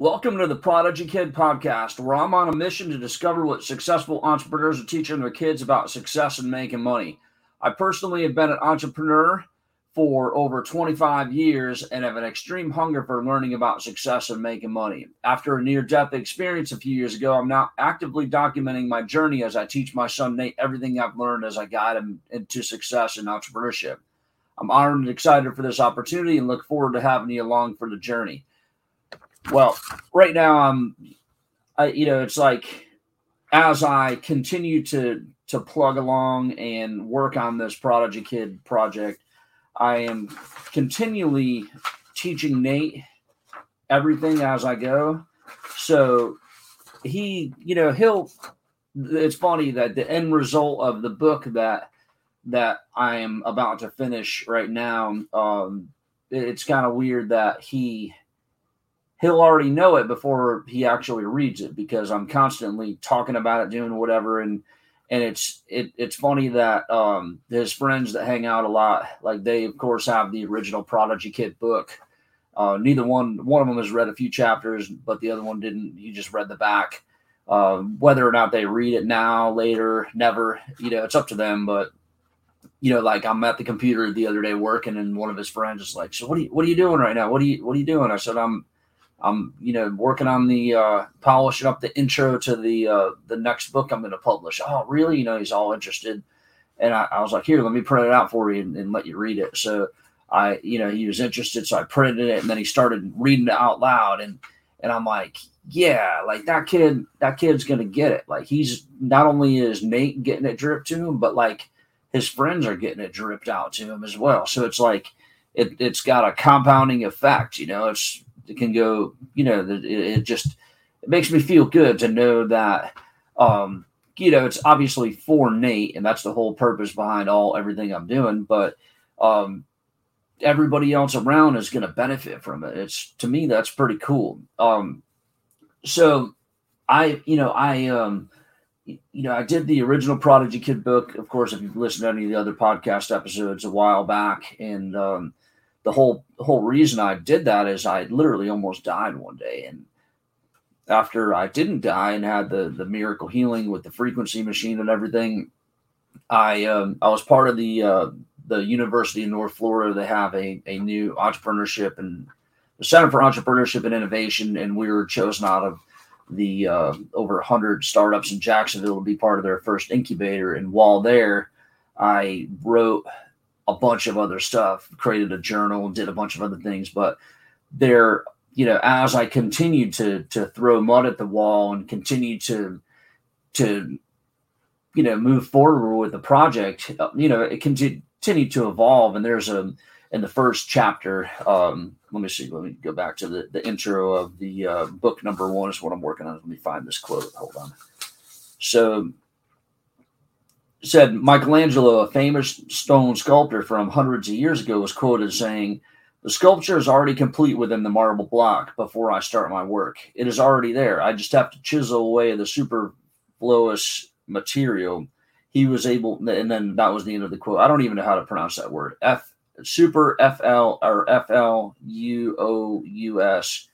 Welcome to the Prodigy Kid podcast, where I'm on a mission to discover what successful entrepreneurs are teaching their kids about success and making money. I personally have been an entrepreneur for over 25 years and have an extreme hunger for learning about success and making money. After a near death experience a few years ago, I'm now actively documenting my journey as I teach my son Nate everything I've learned as I guide him into success and entrepreneurship. I'm honored and excited for this opportunity and look forward to having you along for the journey. Well, right now I'm, I, you know, it's like as I continue to to plug along and work on this Prodigy Kid project, I am continually teaching Nate everything as I go. So he, you know, he'll. It's funny that the end result of the book that that I am about to finish right now, um, it's kind of weird that he he'll already know it before he actually reads it because I'm constantly talking about it, doing whatever, and and it's it it's funny that um, his friends that hang out a lot, like they of course have the original Prodigy Kid book. Uh, neither one one of them has read a few chapters, but the other one didn't. He just read the back. Uh, whether or not they read it now, later, never, you know, it's up to them. But you know, like I'm at the computer the other day working, and one of his friends is like, "So what are you what are you doing right now? What are you what are you doing?" I said, "I'm I'm, you know, working on the uh, polishing up the intro to the uh, the next book I'm going to publish. Oh, really? You know, he's all interested, and I, I was like, here, let me print it out for you and, and, let you read it. So I, you know, he was interested, so I printed it, and then he started reading it out loud, and and I'm like, yeah, like that kid, that kid's going to get it. Like he's not only is Nate getting it dripped to him, but like his friends are getting it dripped out to him as well. So it's like it, it's got a compounding effect. You know, it's it can go, you know, it, it just it makes me feel good to know that, um, you know, it's obviously for Nate, and that's the whole purpose behind all everything I'm doing. But um, everybody else around is going to benefit from it. It's to me that's pretty cool. Um, so I, you know, I, um, you know, I did the original Prodigy Kid book. Of course, if you've listened to any of the other podcast episodes a while back, and um, the whole the whole reason I did that is I literally almost died one day, and after I didn't die and had the the miracle healing with the frequency machine and everything, I um, I was part of the uh, the University of North Florida. They have a a new entrepreneurship and the Center for Entrepreneurship and Innovation, and we were chosen out of the uh, over 100 startups in Jacksonville to be part of their first incubator. And while there, I wrote a bunch of other stuff, created a journal, did a bunch of other things. But there, you know, as I continued to to throw mud at the wall and continue to to you know move forward with the project, you know, it continued to evolve. And there's a in the first chapter. Um, let me see. Let me go back to the, the intro of the uh, book number one is what I'm working on. Let me find this quote. Hold on. So said Michelangelo, a famous stone sculptor from hundreds of years ago, was quoted saying, The sculpture is already complete within the marble block before I start my work. It is already there. I just have to chisel away the superfluous material. He was able, and then that was the end of the quote. I don't even know how to pronounce that word. F super FL or F L U O U S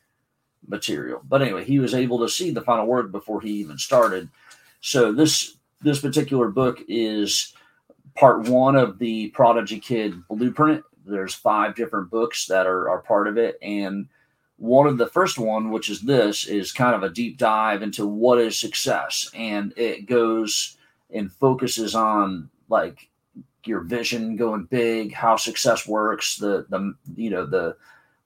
material. But anyway, he was able to see the final word before he even started. So this this particular book is part one of the Prodigy Kid Blueprint. There's five different books that are, are part of it. And one of the first one, which is this, is kind of a deep dive into what is success. And it goes and focuses on like your vision going big, how success works, the the you know the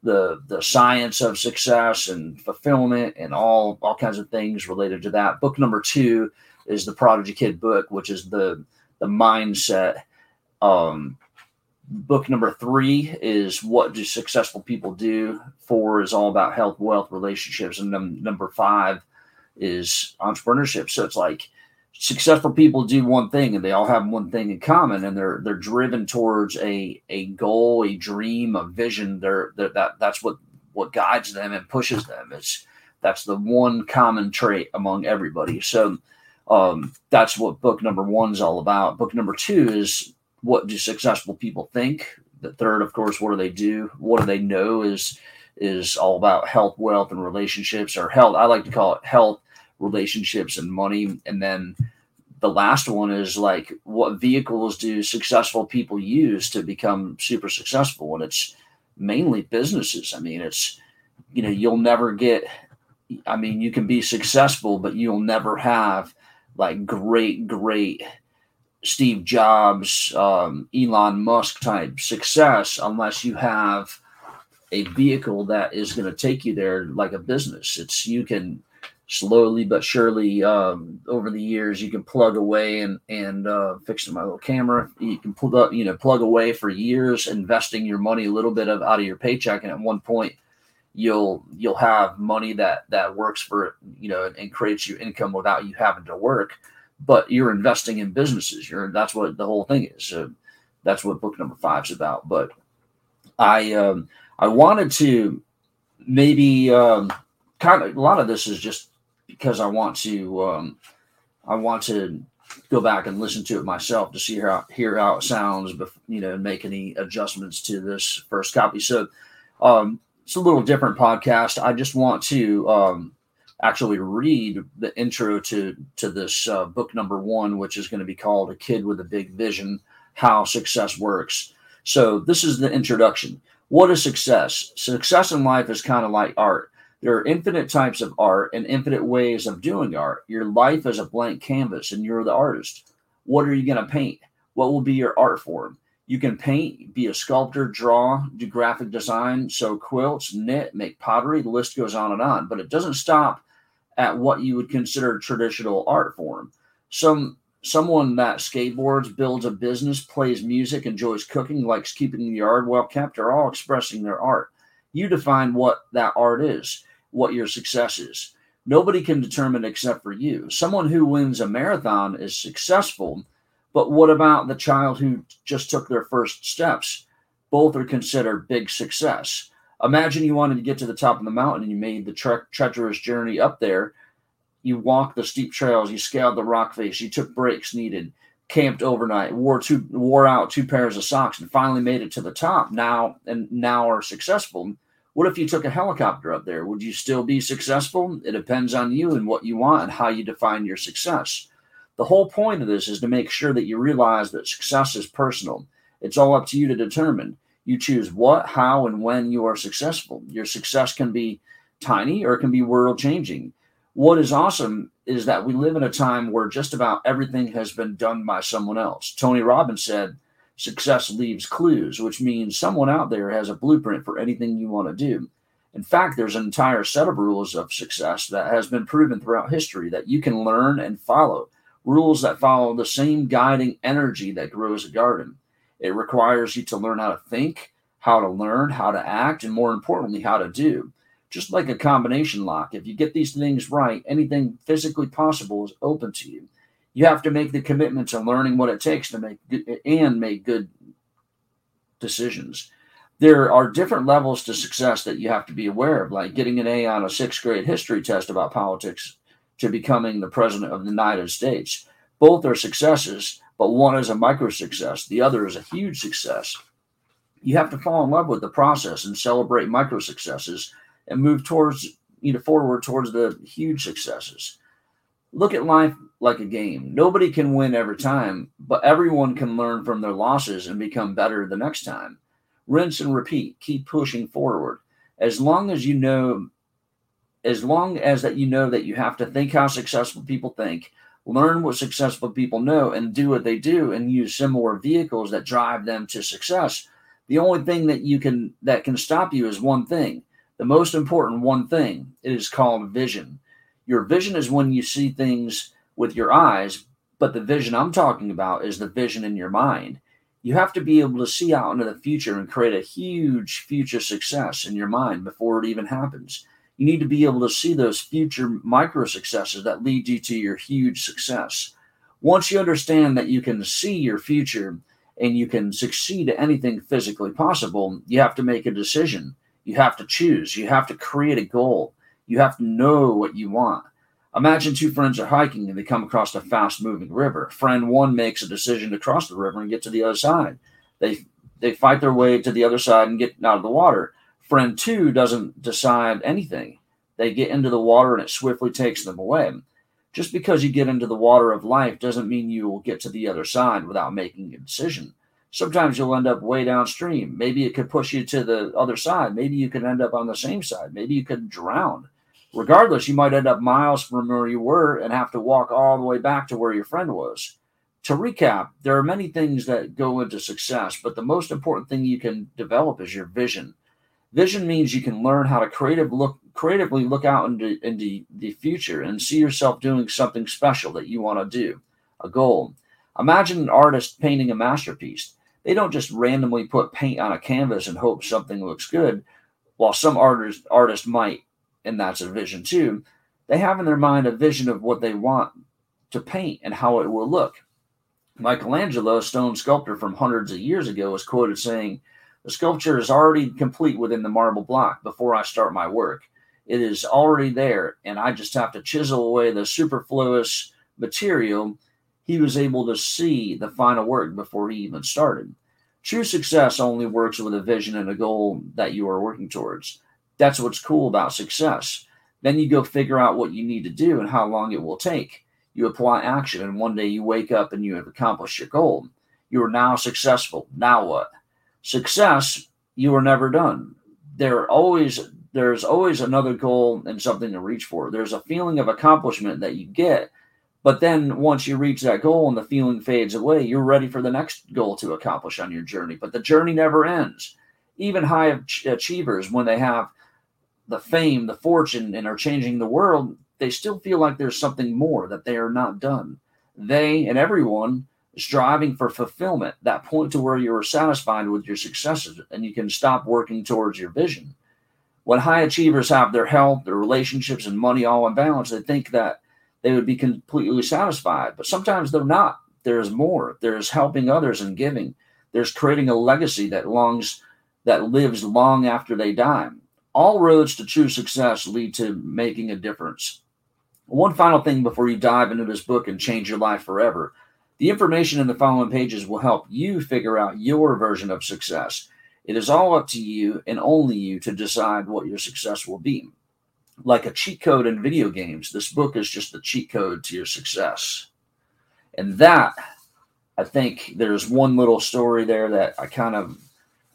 the the science of success and fulfillment and all all kinds of things related to that. Book number two is the Prodigy Kid book, which is the the mindset. Um, book number three is what do successful people do. Four is all about health, wealth, relationships, and num- number five is entrepreneurship. So it's like successful people do one thing and they all have one thing in common and they're they're driven towards a a goal a dream a vision they're, they're that that's what what guides them and pushes them it's that's the one common trait among everybody so um, that's what book number one is all about. Book number two is what do successful people think. The third, of course, what do they do? What do they know is is all about health, wealth, and relationships, or health. I like to call it health, relationships, and money. And then the last one is like what vehicles do successful people use to become super successful? And it's mainly businesses. I mean, it's, you know, you'll never get, I mean, you can be successful, but you'll never have like great, great Steve Jobs, um, Elon Musk type success unless you have a vehicle that is going to take you there like a business. It's you can slowly but surely um, over the years you can plug away and and uh, fixing my little camera. You can pull up, you know, plug away for years, investing your money a little bit of out of your paycheck, and at one point you'll you'll have money that that works for you know and creates you income without you having to work. But you're investing in businesses. You're that's what the whole thing is. So that's what book number five is about. But I um, I wanted to maybe um, kind of a lot of this is just because I want to um, I want to go back and listen to it myself to see how hear how it sounds, you know, make any adjustments to this first copy. So um, it's a little different podcast. I just want to um, actually read the intro to to this uh, book number one, which is going to be called "A Kid with a Big Vision: How Success Works." So this is the introduction. What is success? Success in life is kind of like art. There are infinite types of art and infinite ways of doing art. Your life is a blank canvas and you're the artist. What are you going to paint? What will be your art form? You can paint, be a sculptor, draw, do graphic design, sew quilts, knit, make pottery. The list goes on and on, but it doesn't stop at what you would consider traditional art form. Some someone that skateboards, builds a business, plays music, enjoys cooking, likes keeping the yard well kept, are all expressing their art. You define what that art is, what your success is. Nobody can determine except for you. Someone who wins a marathon is successful, but what about the child who just took their first steps? Both are considered big success. Imagine you wanted to get to the top of the mountain and you made the tre- treacherous journey up there you walked the steep trails, you scaled the rock face, you took breaks needed, camped overnight, wore two wore out two pairs of socks, and finally made it to the top. Now and now are successful. What if you took a helicopter up there? Would you still be successful? It depends on you and what you want and how you define your success. The whole point of this is to make sure that you realize that success is personal. It's all up to you to determine. You choose what, how, and when you are successful. Your success can be tiny or it can be world changing what is awesome is that we live in a time where just about everything has been done by someone else. Tony Robbins said, success leaves clues, which means someone out there has a blueprint for anything you want to do. In fact, there's an entire set of rules of success that has been proven throughout history that you can learn and follow. Rules that follow the same guiding energy that grows a garden. It requires you to learn how to think, how to learn, how to act, and more importantly, how to do just like a combination lock. If you get these things right, anything physically possible is open to you. You have to make the commitment to learning what it takes to make good, and make good decisions. There are different levels to success that you have to be aware of, like getting an A on a sixth grade history test about politics to becoming the president of the United States. Both are successes, but one is a micro success, the other is a huge success. You have to fall in love with the process and celebrate micro successes and move towards you know forward towards the huge successes. Look at life like a game. Nobody can win every time, but everyone can learn from their losses and become better the next time. Rinse and repeat. Keep pushing forward. As long as you know as long as that you know that you have to think how successful people think, learn what successful people know and do what they do and use similar vehicles that drive them to success. The only thing that you can that can stop you is one thing the most important one thing it is called vision. Your vision is when you see things with your eyes, but the vision I'm talking about is the vision in your mind. You have to be able to see out into the future and create a huge future success in your mind before it even happens. You need to be able to see those future micro successes that lead you to your huge success. Once you understand that you can see your future and you can succeed at anything physically possible, you have to make a decision. You have to choose. You have to create a goal. You have to know what you want. Imagine two friends are hiking and they come across a fast moving river. Friend one makes a decision to cross the river and get to the other side. They they fight their way to the other side and get out of the water. Friend two doesn't decide anything. They get into the water and it swiftly takes them away. Just because you get into the water of life doesn't mean you will get to the other side without making a decision. Sometimes you'll end up way downstream. Maybe it could push you to the other side. Maybe you could end up on the same side. Maybe you could drown. Regardless, you might end up miles from where you were and have to walk all the way back to where your friend was. To recap, there are many things that go into success, but the most important thing you can develop is your vision. Vision means you can learn how to creative look creatively look out into, into the future and see yourself doing something special that you want to do, a goal. Imagine an artist painting a masterpiece. They don't just randomly put paint on a canvas and hope something looks good, while some artists artist might, and that's a vision too. They have in their mind a vision of what they want to paint and how it will look. Michelangelo, a stone sculptor from hundreds of years ago, was quoted saying, The sculpture is already complete within the marble block before I start my work. It is already there, and I just have to chisel away the superfluous material. He was able to see the final work before he even started. True success only works with a vision and a goal that you are working towards. That's what's cool about success. Then you go figure out what you need to do and how long it will take. You apply action, and one day you wake up and you have accomplished your goal. You are now successful. Now what? Success, you are never done. There always there's always another goal and something to reach for. There's a feeling of accomplishment that you get, but then once you reach that goal and the feeling fades away, you're ready for the next goal to accomplish on your journey. But the journey never ends. Even high achievers, when they have the fame, the fortune, and are changing the world, they still feel like there's something more that they are not done. They and everyone striving for fulfillment, that point to where you are satisfied with your successes and you can stop working towards your vision. When high achievers have their health, their relationships, and money all in balance, they think that they would be completely satisfied. But sometimes they're not. There's more. There's helping others and giving. There's creating a legacy that longs that lives long after they die. All roads to true success lead to making a difference. One final thing before you dive into this book and change your life forever. The information in the following pages will help you figure out your version of success. It is all up to you and only you to decide what your success will be. Like a cheat code in video games, this book is just the cheat code to your success. And that, I think there's one little story there that I kind of,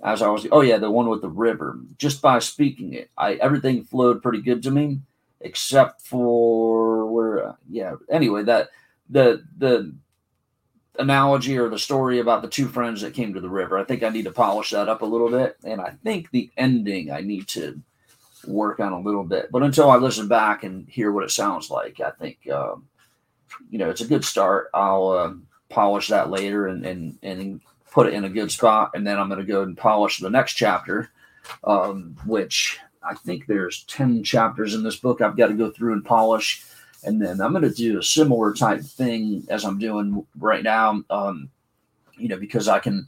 as I was, oh yeah, the one with the river. Just by speaking it, I everything flowed pretty good to me, except for where, uh, yeah. Anyway, that the the analogy or the story about the two friends that came to the river. I think I need to polish that up a little bit. And I think the ending I need to work on a little bit. But until I listen back and hear what it sounds like, I think, um, you know, it's a good start. I'll uh, polish that later and, and, and put it in a good spot. And then I'm going to go and polish the next chapter, um, which I think there's 10 chapters in this book I've got to go through and polish and then I'm going to do a similar type thing as I'm doing right now. Um, you know, because I can,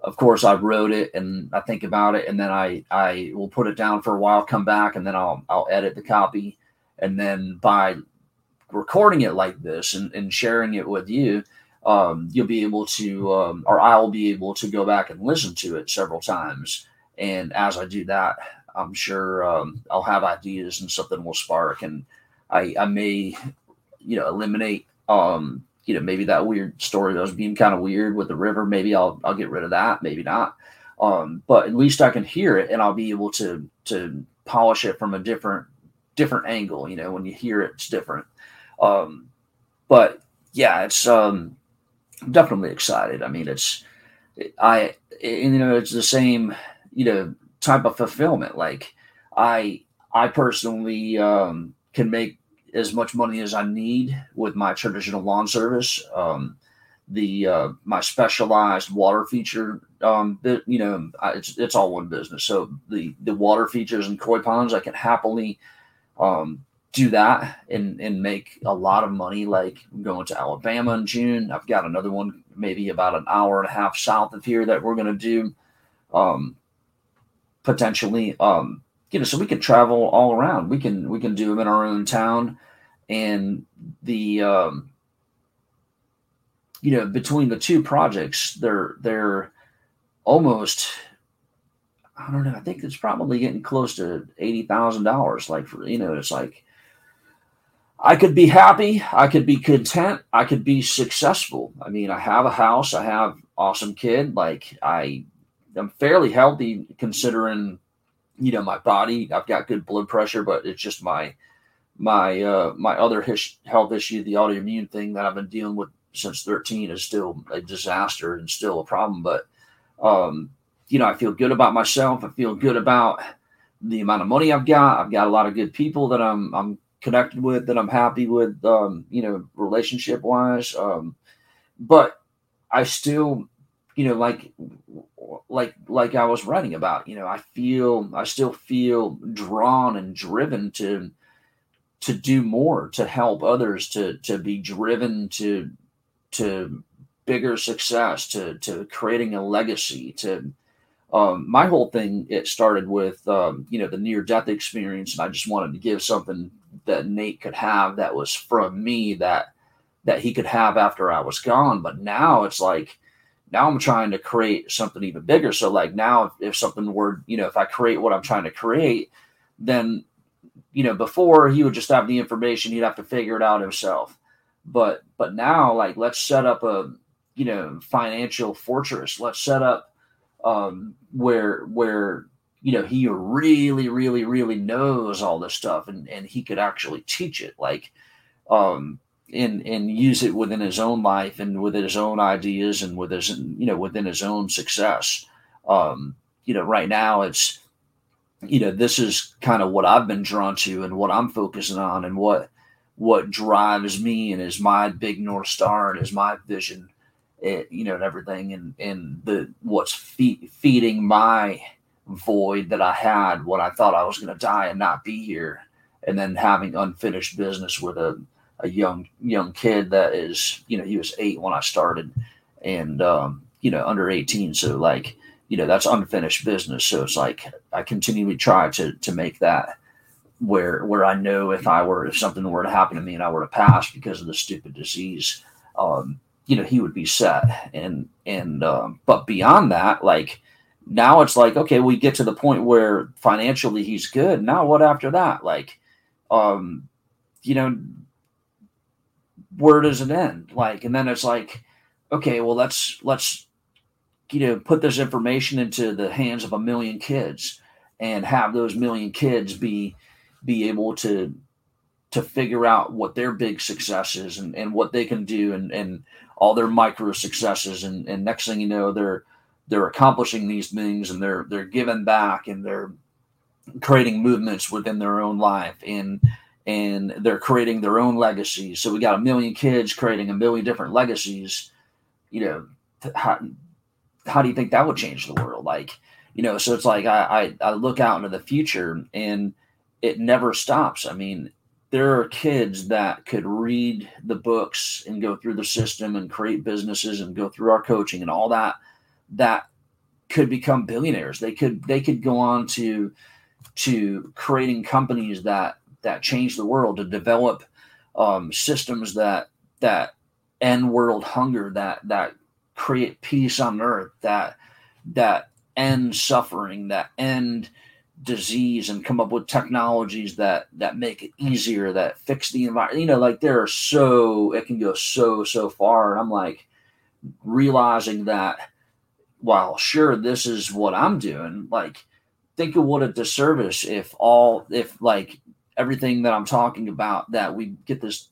of course, I wrote it and I think about it, and then I I will put it down for a while, come back, and then I'll I'll edit the copy, and then by recording it like this and, and sharing it with you, um, you'll be able to, um, or I'll be able to go back and listen to it several times. And as I do that, I'm sure um, I'll have ideas and something will spark and I, I may, you know, eliminate, um, you know, maybe that weird story that was being kind of weird with the river. Maybe I'll, I'll get rid of that. Maybe not. Um, but at least I can hear it and I'll be able to, to polish it from a different, different angle. You know, when you hear it, it's different. Um, but yeah, it's, um, definitely excited. I mean, it's, I, you know, it's the same, you know, type of fulfillment. Like I, I personally, um, can make as much money as I need with my traditional lawn service. Um, the uh, my specialized water feature, um, bit, you know, it's it's all one business. So the the water features and koi ponds, I can happily um, do that and and make a lot of money. Like going to Alabama in June. I've got another one maybe about an hour and a half south of here that we're going to do um, potentially. Um, you know, so we can travel all around. We can we can do them in our own town, and the um, you know between the two projects, they're they're almost I don't know. I think it's probably getting close to eighty thousand dollars. Like for you know, it's like I could be happy, I could be content, I could be successful. I mean, I have a house, I have awesome kid. Like I, I'm fairly healthy considering, you know, my body. I've got good blood pressure, but it's just my my uh my other his- health issue, the autoimmune thing that I've been dealing with since 13 is still a disaster and still a problem. But um, you know, I feel good about myself. I feel good about the amount of money I've got. I've got a lot of good people that I'm I'm connected with that I'm happy with, um, you know, relationship wise. Um, but I still, you know, like like like I was writing about, you know, I feel I still feel drawn and driven to to do more, to help others, to to be driven to to bigger success, to to creating a legacy, to um, my whole thing it started with um, you know the near death experience, and I just wanted to give something that Nate could have that was from me that that he could have after I was gone. But now it's like now I'm trying to create something even bigger. So like now if, if something were you know if I create what I'm trying to create, then you know before he would just have the information, he'd have to figure it out himself. But but now like let's set up a you know financial fortress. Let's set up um, where where you know he really really really knows all this stuff and and he could actually teach it like um and and use it within his own life and within his own ideas and with his you know within his own success. Um you know right now it's you know this is kind of what i've been drawn to and what i'm focusing on and what what drives me and is my big north star and is my vision it, you know, and everything, and and the what's fe- feeding my void that I had when I thought I was going to die and not be here, and then having unfinished business with a a young young kid that is, you know, he was eight when I started, and um, you know, under eighteen, so like, you know, that's unfinished business. So it's like I continually try to to make that where where I know if I were if something were to happen to me and I were to pass because of the stupid disease, um, you know he would be set. And and um, but beyond that like now it's like okay we get to the point where financially he's good. Now what after that? Like um you know where does it end? Like and then it's like okay well let's let's you know put this information into the hands of a million kids and have those million kids be be able to to figure out what their big success is and, and what they can do and, and all their micro successes. And, and next thing you know they're they're accomplishing these things and they're they're giving back and they're creating movements within their own life. And and they're creating their own legacies. So we got a million kids creating a million different legacies. You know how, how do you think that would change the world? Like you know so it's like I, I i look out into the future and it never stops. I mean there are kids that could read the books and go through the system and create businesses and go through our coaching and all that that could become billionaires. They could they could go on to to creating companies that that change the world to develop um, systems that that end world hunger that that create peace on earth that that end suffering that end disease and come up with technologies that that make it easier that fix the environment you know like there are so it can go so so far. And i'm like realizing that while sure this is what i'm doing like think of what a disservice if all if like everything that i'm talking about that we get this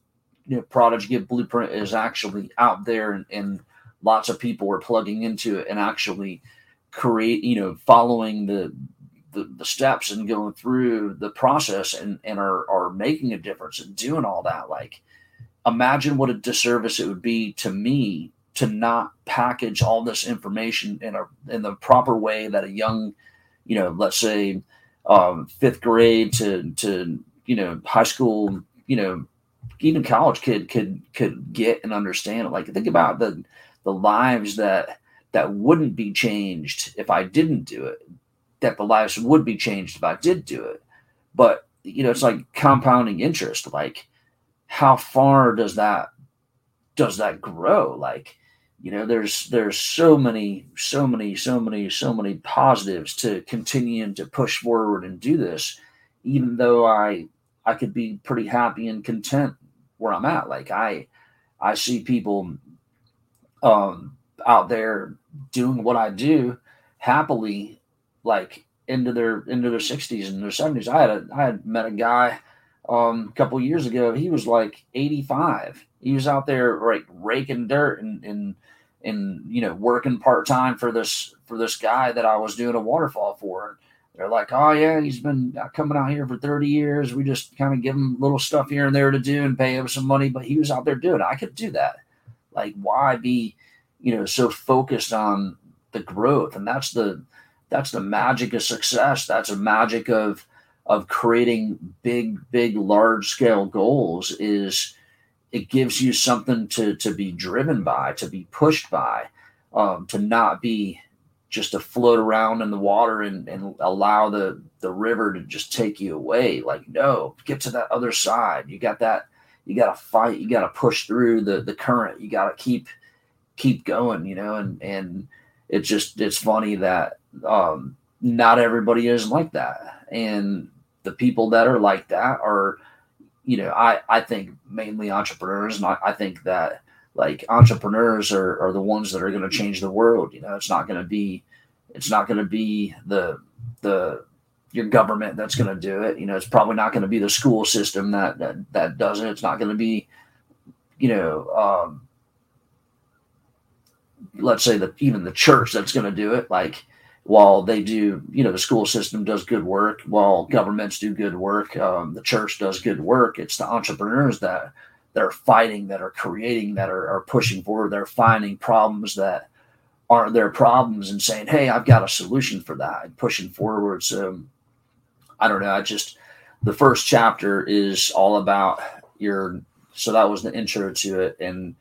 you know prodigy kid blueprint is actually out there and, and lots of people are plugging into it and actually create you know following the the, the steps and going through the process and, and are, are making a difference and doing all that. Like, imagine what a disservice it would be to me to not package all this information in a in the proper way that a young, you know, let's say um, fifth grade to to you know high school, you know, even college kid could could get and understand it. Like think about the the lives that that wouldn't be changed if I didn't do it that the lives would be changed if I did do it. But you know, it's like compounding interest. Like, how far does that does that grow? Like, you know there's there's so many so many so many so many positives to continuing to push forward and do this even though i i could be pretty happy and content where i'm at. Like i i see people um out there doing what i do happily like into their into their 60s and their 70s i had a i had met a guy um a couple years ago. He was like 85 he was out there like raking dirt and and and you know working part time for this for this guy that I was doing a waterfall for. They're like, oh yeah, he's been coming out here for thirty years. We just kind of give him little stuff here and there to do and pay him some money, but he was out there doing. It. I could do that. Like, why be, you know, so focused on the growth? And that's the that's the magic of success. That's the magic of of creating big, big, large scale goals. Is it gives you something to to be driven by, to be pushed by, um, to not be just to float around in the water and, and allow the the river to just take you away. Like, no, get to that other side. You got that. You got to fight. You got to push through the the current. You got to keep keep going. You know, and and it's just it's funny that um, not everybody is like that, and the people that are like that are you know, I, I think mainly entrepreneurs, and I, I think that like entrepreneurs are, are the ones that are going to change the world. You know, it's not going to be, it's not going to be the, the, your government that's going to do it. You know, it's probably not going to be the school system that, that, that does it. It's not going to be, you know, um, let's say that even the church that's going to do it. Like, while they do, you know, the school system does good work, while governments do good work, um, the church does good work. It's the entrepreneurs that that are fighting, that are creating, that are, are pushing forward. They're finding problems that aren't their problems and saying, "Hey, I've got a solution for that," and pushing forward. So, I don't know. I just the first chapter is all about your. So that was the intro to it, and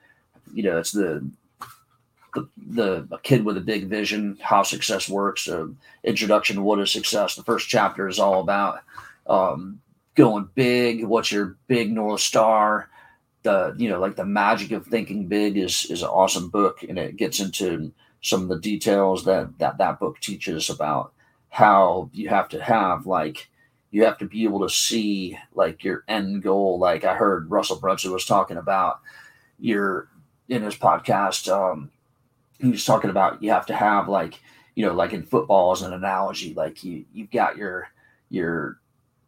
you know, it's the the, the a kid with a big vision, how success works, uh, introduction to what is success. The first chapter is all about um, going big. What's your big north star? The you know like the magic of thinking big is is an awesome book, and it gets into some of the details that that that book teaches about how you have to have like you have to be able to see like your end goal. Like I heard Russell Brunson was talking about your in his podcast. Um, he was talking about you have to have like you know like in football as an analogy like you you've got your your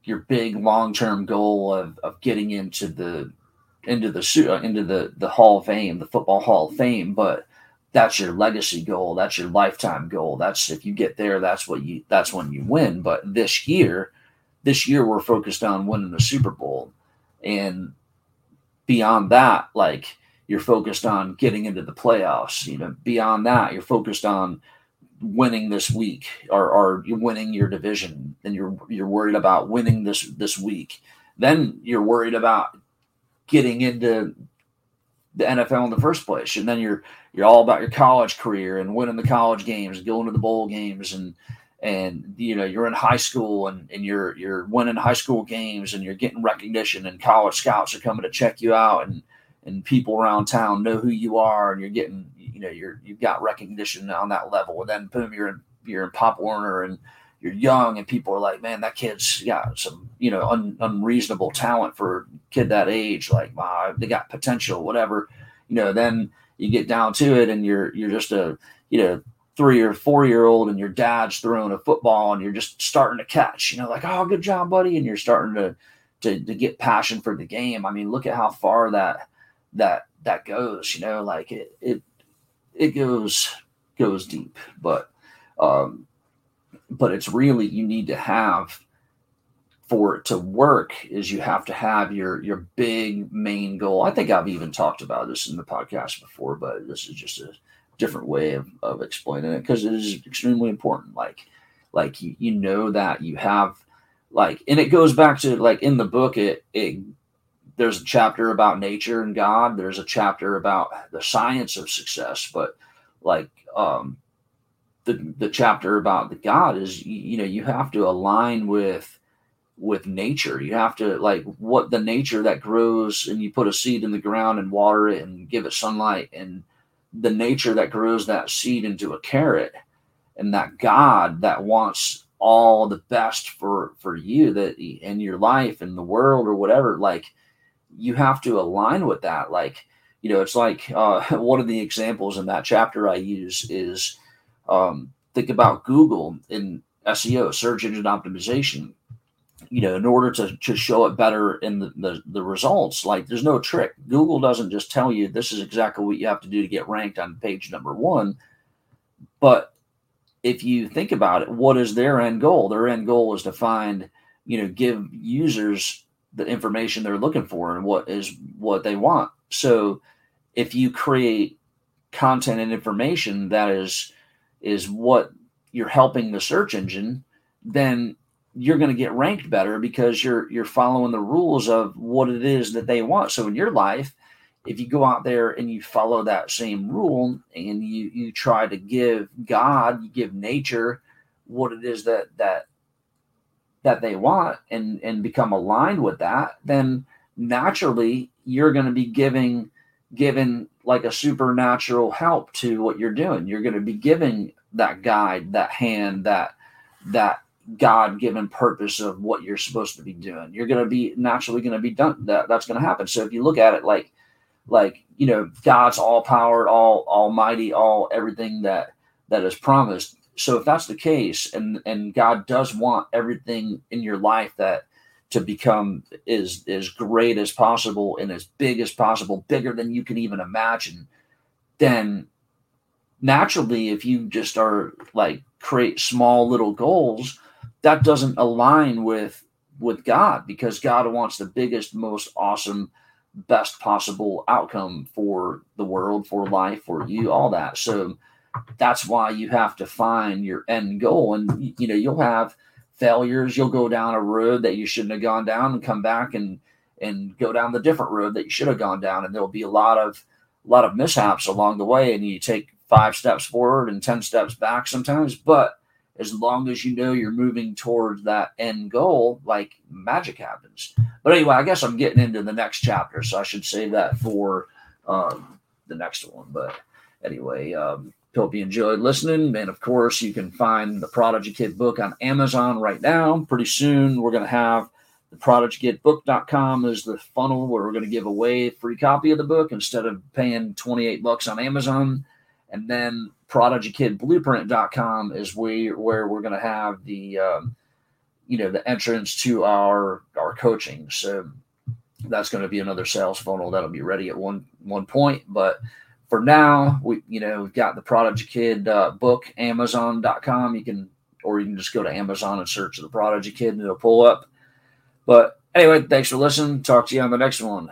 your big long-term goal of, of getting into the into the uh, into the the hall of fame the football hall of fame but that's your legacy goal that's your lifetime goal that's if you get there that's what you that's when you win but this year this year we're focused on winning the super bowl and beyond that like you're focused on getting into the playoffs. You know, beyond that, you're focused on winning this week or, or you're winning your division and you're you're worried about winning this this week. Then you're worried about getting into the NFL in the first place. And then you're you're all about your college career and winning the college games, going to the bowl games and and you know you're in high school and, and you're you're winning high school games and you're getting recognition and college scouts are coming to check you out and and people around town know who you are, and you're getting, you know, you're you've got recognition on that level. And then boom, you're in you're in Pop Warner, and you're young, and people are like, man, that kid's got some, you know, un, unreasonable talent for a kid that age. Like, wow, they got potential, whatever. You know, then you get down to it, and you're you're just a, you know, three or four year old and your dad's throwing a football and you're just starting to catch, you know, like, oh, good job, buddy. And you're starting to, to, to get passion for the game. I mean, look at how far that, that that goes you know like it it it goes goes deep but um but it's really you need to have for it to work is you have to have your your big main goal i think i've even talked about this in the podcast before but this is just a different way of, of explaining it because it is extremely important like like you, you know that you have like and it goes back to like in the book it it there's a chapter about nature and God. There's a chapter about the science of success, but like um, the the chapter about the God is you, know you have to align with with nature. You have to like what the nature that grows and you put a seed in the ground and water it and give it sunlight and the nature that grows that seed into a carrot and that God that wants all the best for for you that in your life and the world or whatever like you have to align with that like you know it's like uh, one of the examples in that chapter i use is um, think about google in seo search engine optimization you know in order to, to show it better in the, the, the results like there's no trick google doesn't just tell you this is exactly what you have to do to get ranked on page number one but if you think about it, what is their end goal? Their end goal is to find, you know, give users the information they're looking for and what is what they want. So if you create content and information that is is what you're helping the search engine, then you're going to get ranked better because you're you're following the rules of what it is that they want. So in your life, if you go out there and you follow that same rule and you you try to give God, you give nature what it is that that that they want and and become aligned with that, then naturally you're going to be giving giving like a supernatural help to what you're doing. You're going to be giving that guide, that hand, that that God given purpose of what you're supposed to be doing. You're going to be naturally going to be done. That that's going to happen. So if you look at it like like you know god's all powered all almighty all everything that that is promised so if that's the case and and god does want everything in your life that to become as as great as possible and as big as possible bigger than you can even imagine then naturally if you just are like create small little goals that doesn't align with with god because god wants the biggest most awesome best possible outcome for the world, for life, for you, all that. So that's why you have to find your end goal. And, you know, you'll have failures. You'll go down a road that you shouldn't have gone down and come back and, and go down the different road that you should have gone down. And there'll be a lot of, a lot of mishaps along the way. And you take five steps forward and 10 steps back sometimes, but as long as you know you're moving towards that end goal, like magic happens. But anyway, I guess I'm getting into the next chapter, so I should save that for um, the next one. But anyway, um, hope you enjoyed listening. And of course, you can find the Prodigy Kid book on Amazon right now. Pretty soon, we're going to have the prodigykidbook.com is the funnel where we're going to give away a free copy of the book instead of paying 28 bucks on Amazon. And then prodigykidblueprint.com is where, where we're going to have the, um, you know, the entrance to our, our coaching. So that's going to be another sales funnel that'll be ready at one, one point. But for now, we, you know, we've got the Prodigy Kid uh, book, amazon.com. You can, or you can just go to Amazon and search the Prodigy Kid and it'll pull up. But anyway, thanks for listening. Talk to you on the next one.